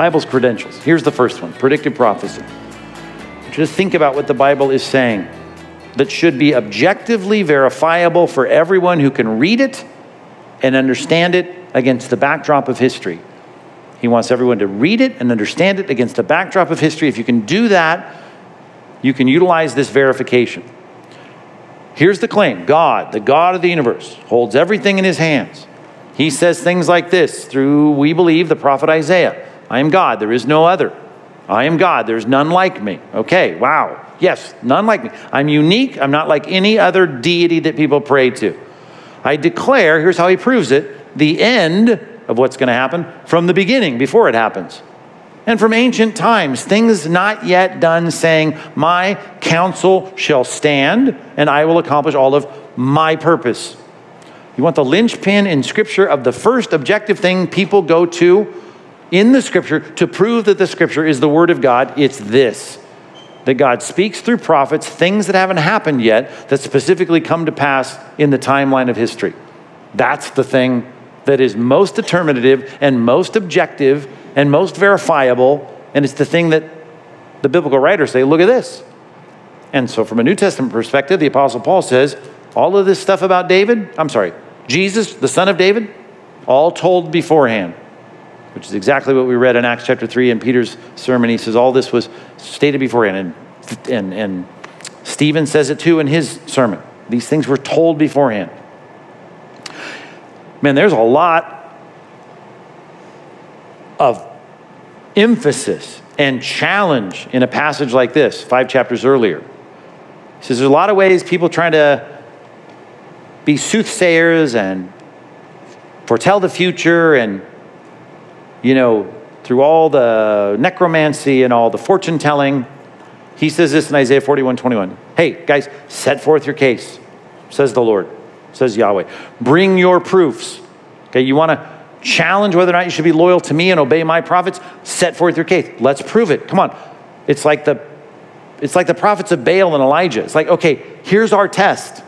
Bible's credentials. Here's the first one predictive prophecy. Just think about what the Bible is saying that should be objectively verifiable for everyone who can read it and understand it against the backdrop of history. He wants everyone to read it and understand it against the backdrop of history. If you can do that, you can utilize this verification. Here's the claim God, the God of the universe, holds everything in his hands. He says things like this through, we believe, the prophet Isaiah I am God, there is no other. I am God, there's none like me. Okay, wow. Yes, none like me. I'm unique, I'm not like any other deity that people pray to. I declare, here's how he proves it, the end of what's going to happen from the beginning, before it happens. And from ancient times, things not yet done, saying, My counsel shall stand, and I will accomplish all of my purpose. You want the linchpin in Scripture of the first objective thing people go to in the Scripture to prove that the Scripture is the Word of God? It's this that God speaks through prophets things that haven't happened yet that specifically come to pass in the timeline of history. That's the thing that is most determinative and most objective and most verifiable. And it's the thing that the biblical writers say look at this. And so, from a New Testament perspective, the Apostle Paul says all of this stuff about David, I'm sorry, Jesus, the son of David, all told beforehand which is exactly what we read in Acts chapter 3 in Peter's sermon. He says all this was stated beforehand. And, and, and Stephen says it too in his sermon. These things were told beforehand. Man, there's a lot of emphasis and challenge in a passage like this, five chapters earlier. He says there's a lot of ways people trying to be soothsayers and foretell the future and you know, through all the necromancy and all the fortune telling, he says this in Isaiah 41 21. Hey, guys, set forth your case, says the Lord, says Yahweh. Bring your proofs. Okay, you want to challenge whether or not you should be loyal to me and obey my prophets? Set forth your case. Let's prove it. Come on. It's like the it's like the prophets of Baal and Elijah. It's like, okay, here's our test.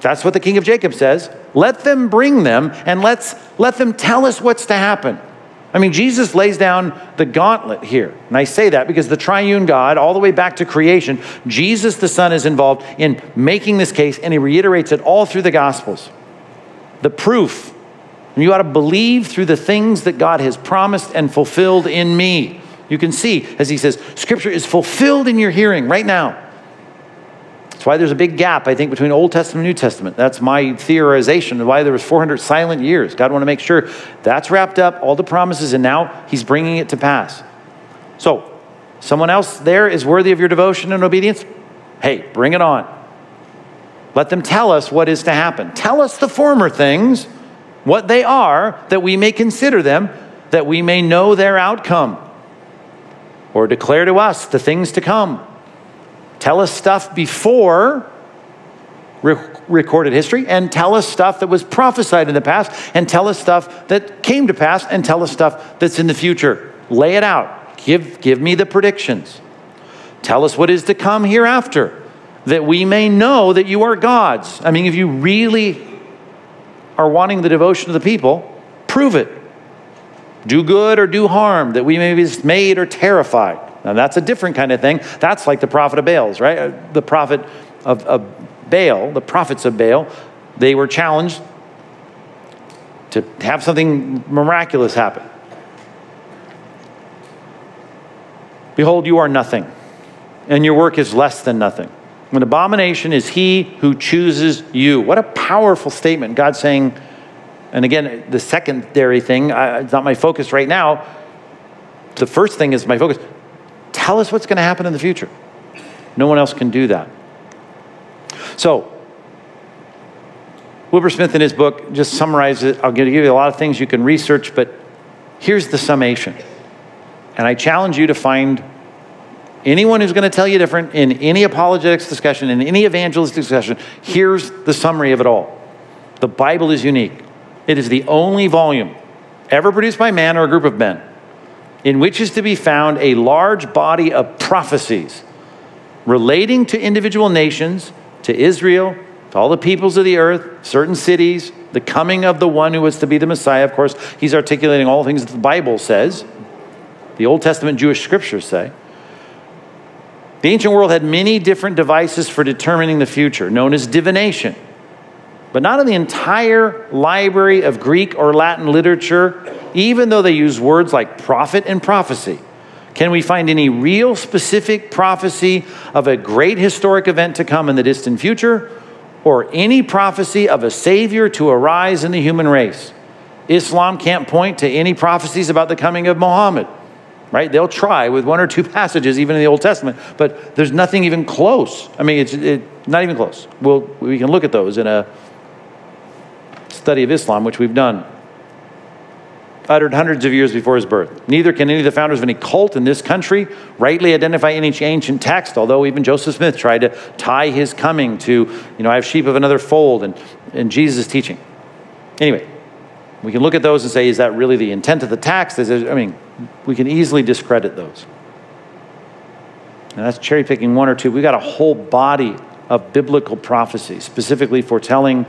That's what the king of Jacob says. Let them bring them and let's let them tell us what's to happen. I mean, Jesus lays down the gauntlet here. And I say that because the triune God, all the way back to creation, Jesus the Son is involved in making this case, and he reiterates it all through the Gospels. The proof. You ought to believe through the things that God has promised and fulfilled in me. You can see, as he says, Scripture is fulfilled in your hearing right now. That's why there's a big gap, I think, between Old Testament and New Testament. That's my theorization of why there was 400 silent years. God wanted to make sure that's wrapped up, all the promises, and now he's bringing it to pass. So, someone else there is worthy of your devotion and obedience? Hey, bring it on. Let them tell us what is to happen. Tell us the former things, what they are, that we may consider them, that we may know their outcome. Or declare to us the things to come Tell us stuff before re- recorded history, and tell us stuff that was prophesied in the past, and tell us stuff that came to pass, and tell us stuff that's in the future. Lay it out. Give, give me the predictions. Tell us what is to come hereafter, that we may know that you are God's. I mean, if you really are wanting the devotion of the people, prove it. Do good or do harm, that we may be dismayed or terrified. Now, that's a different kind of thing. That's like the prophet of Baal's, right? Uh, the prophet of, of Baal, the prophets of Baal, they were challenged to have something miraculous happen. Behold, you are nothing, and your work is less than nothing. An abomination is he who chooses you. What a powerful statement. God saying, and again, the secondary thing, uh, it's not my focus right now. The first thing is my focus. Tell us what's going to happen in the future. No one else can do that. So, Wilbur Smith in his book just summarizes it. I'll give you a lot of things you can research, but here's the summation. And I challenge you to find anyone who's going to tell you different in any apologetics discussion, in any evangelistic discussion. Here's the summary of it all the Bible is unique, it is the only volume ever produced by man or a group of men in which is to be found a large body of prophecies relating to individual nations, to Israel, to all the peoples of the earth, certain cities, the coming of the one who was to be the Messiah. Of course, he's articulating all things that the Bible says. the Old Testament Jewish scriptures say. The ancient world had many different devices for determining the future, known as divination. But not in the entire library of Greek or Latin literature, even though they use words like prophet and prophecy. Can we find any real specific prophecy of a great historic event to come in the distant future, or any prophecy of a Savior to arise in the human race? Islam can't point to any prophecies about the coming of Muhammad right? They'll try with one or two passages, even in the Old Testament, but there's nothing even close. I mean, it's it, not even close. We can look at those in a study of Islam, which we've done. Uttered hundreds of years before his birth. Neither can any of the founders of any cult in this country rightly identify any ancient text, although even Joseph Smith tried to tie his coming to, you know, I have sheep of another fold and, and Jesus' teaching. Anyway, we can look at those and say, is that really the intent of the text? Is I mean, we can easily discredit those. And that's cherry picking one or two. We've got a whole body of biblical prophecy, specifically foretelling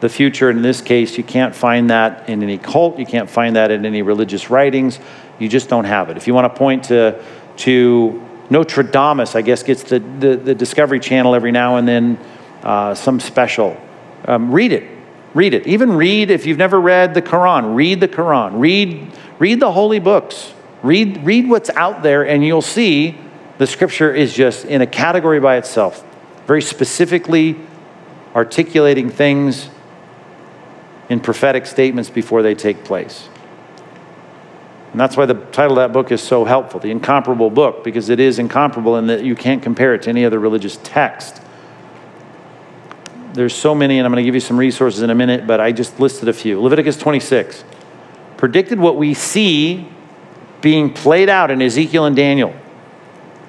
the future. In this case, you can't find that in any cult, you can't find that in any religious writings. You just don't have it. If you want to point to, to Nostradamus, I guess, gets the, the, the Discovery Channel every now and then, uh, some special. Um, read it. Read it. Even read, if you've never read the Quran, read the Quran. Read, read the holy books. Read, read what's out there, and you'll see the scripture is just in a category by itself, very specifically articulating things in prophetic statements before they take place. And that's why the title of that book is so helpful, The Incomparable Book, because it is incomparable in that you can't compare it to any other religious text. There's so many, and I'm going to give you some resources in a minute, but I just listed a few. Leviticus 26 predicted what we see being played out in Ezekiel and Daniel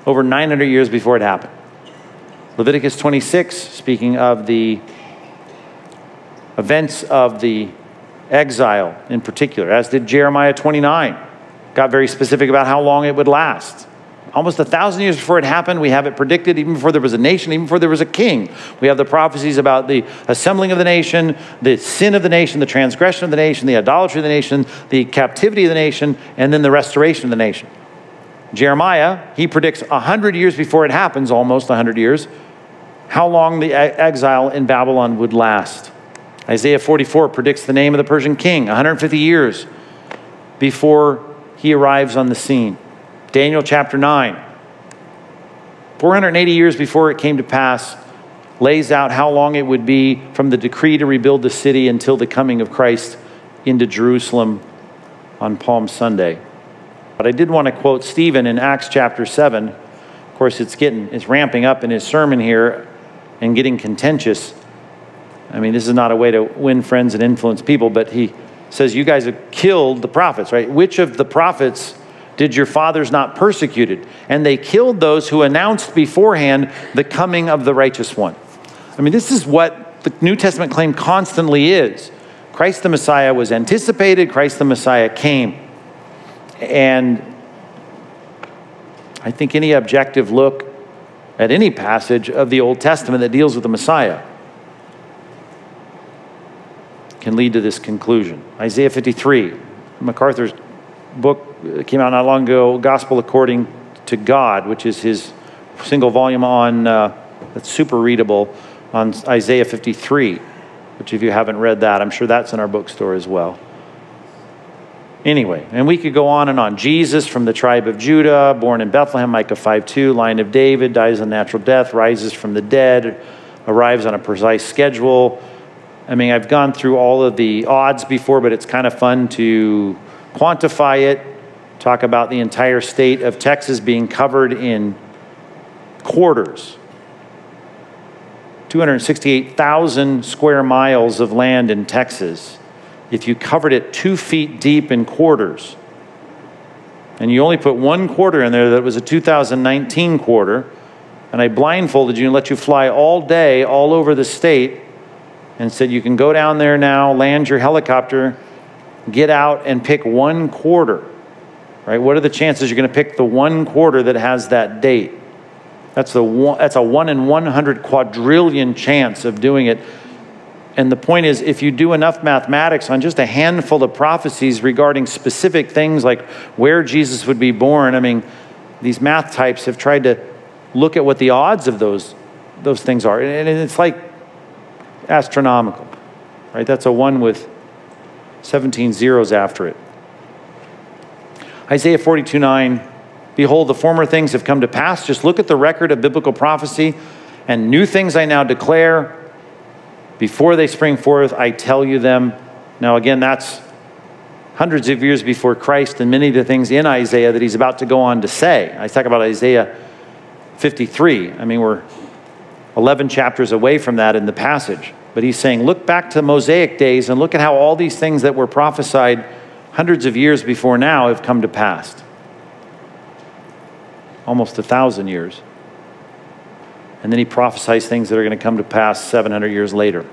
over 900 years before it happened. Leviticus 26, speaking of the events of the exile in particular, as did Jeremiah 29, got very specific about how long it would last almost a thousand years before it happened. We have it predicted even before there was a nation, even before there was a king. We have the prophecies about the assembling of the nation, the sin of the nation, the transgression of the nation, the idolatry of the nation, the captivity of the nation, and then the restoration of the nation. Jeremiah, he predicts a hundred years before it happens, almost a hundred years, how long the exile in Babylon would last. Isaiah 44 predicts the name of the Persian king 150 years before he arrives on the scene. Daniel chapter 9. 480 years before it came to pass, lays out how long it would be from the decree to rebuild the city until the coming of Christ into Jerusalem on Palm Sunday. But I did want to quote Stephen in Acts chapter 7. Of course, it's getting it's ramping up in his sermon here and getting contentious. I mean, this is not a way to win friends and influence people, but he says, You guys have killed the prophets, right? Which of the prophets did your fathers not persecuted? And they killed those who announced beforehand the coming of the righteous one. I mean, this is what the New Testament claim constantly is. Christ the Messiah was anticipated, Christ the Messiah came. And I think any objective look at any passage of the Old Testament that deals with the Messiah can lead to this conclusion. Isaiah 53, MacArthur's book came out not long ago, Gospel According to God, which is his single volume on uh, that's super readable on Isaiah 53. Which, if you haven't read that, I'm sure that's in our bookstore as well. Anyway, and we could go on and on. Jesus from the tribe of Judah, born in Bethlehem, Micah 5 2, line of David, dies a natural death, rises from the dead, arrives on a precise schedule. I mean, I've gone through all of the odds before, but it's kind of fun to quantify it, talk about the entire state of Texas being covered in quarters. 268,000 square miles of land in Texas. If you covered it two feet deep in quarters, and you only put one quarter in there that was a 2019 quarter, and I blindfolded you and let you fly all day all over the state and said, You can go down there now, land your helicopter, get out and pick one quarter, right? What are the chances you're going to pick the one quarter that has that date? That's, the one, that's a 1 in 100 quadrillion chance of doing it. And the point is, if you do enough mathematics on just a handful of prophecies regarding specific things like where Jesus would be born, I mean, these math types have tried to look at what the odds of those, those things are. And it's like astronomical, right? That's a one with 17 zeros after it. Isaiah 42 9, behold, the former things have come to pass. Just look at the record of biblical prophecy, and new things I now declare before they spring forth, I tell you them. Now, again, that's hundreds of years before Christ and many of the things in Isaiah that he's about to go on to say. I talk about Isaiah 53. I mean, we're 11 chapters away from that in the passage. But he's saying, look back to the Mosaic days and look at how all these things that were prophesied hundreds of years before now have come to pass. Almost a thousand years. And then he prophesies things that are going to come to pass 700 years later.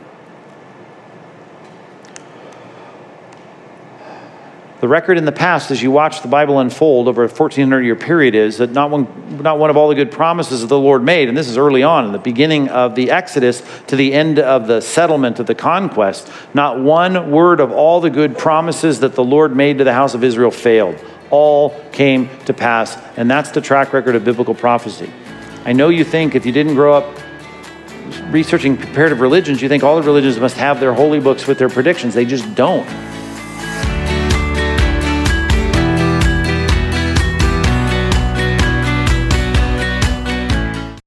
The record in the past, as you watch the Bible unfold over a 1400 year period, is that not one, not one of all the good promises that the Lord made, and this is early on, in the beginning of the Exodus to the end of the settlement of the conquest, not one word of all the good promises that the Lord made to the house of Israel failed. All came to pass, and that's the track record of biblical prophecy. I know you think if you didn't grow up researching comparative religions, you think all the religions must have their holy books with their predictions. They just don't.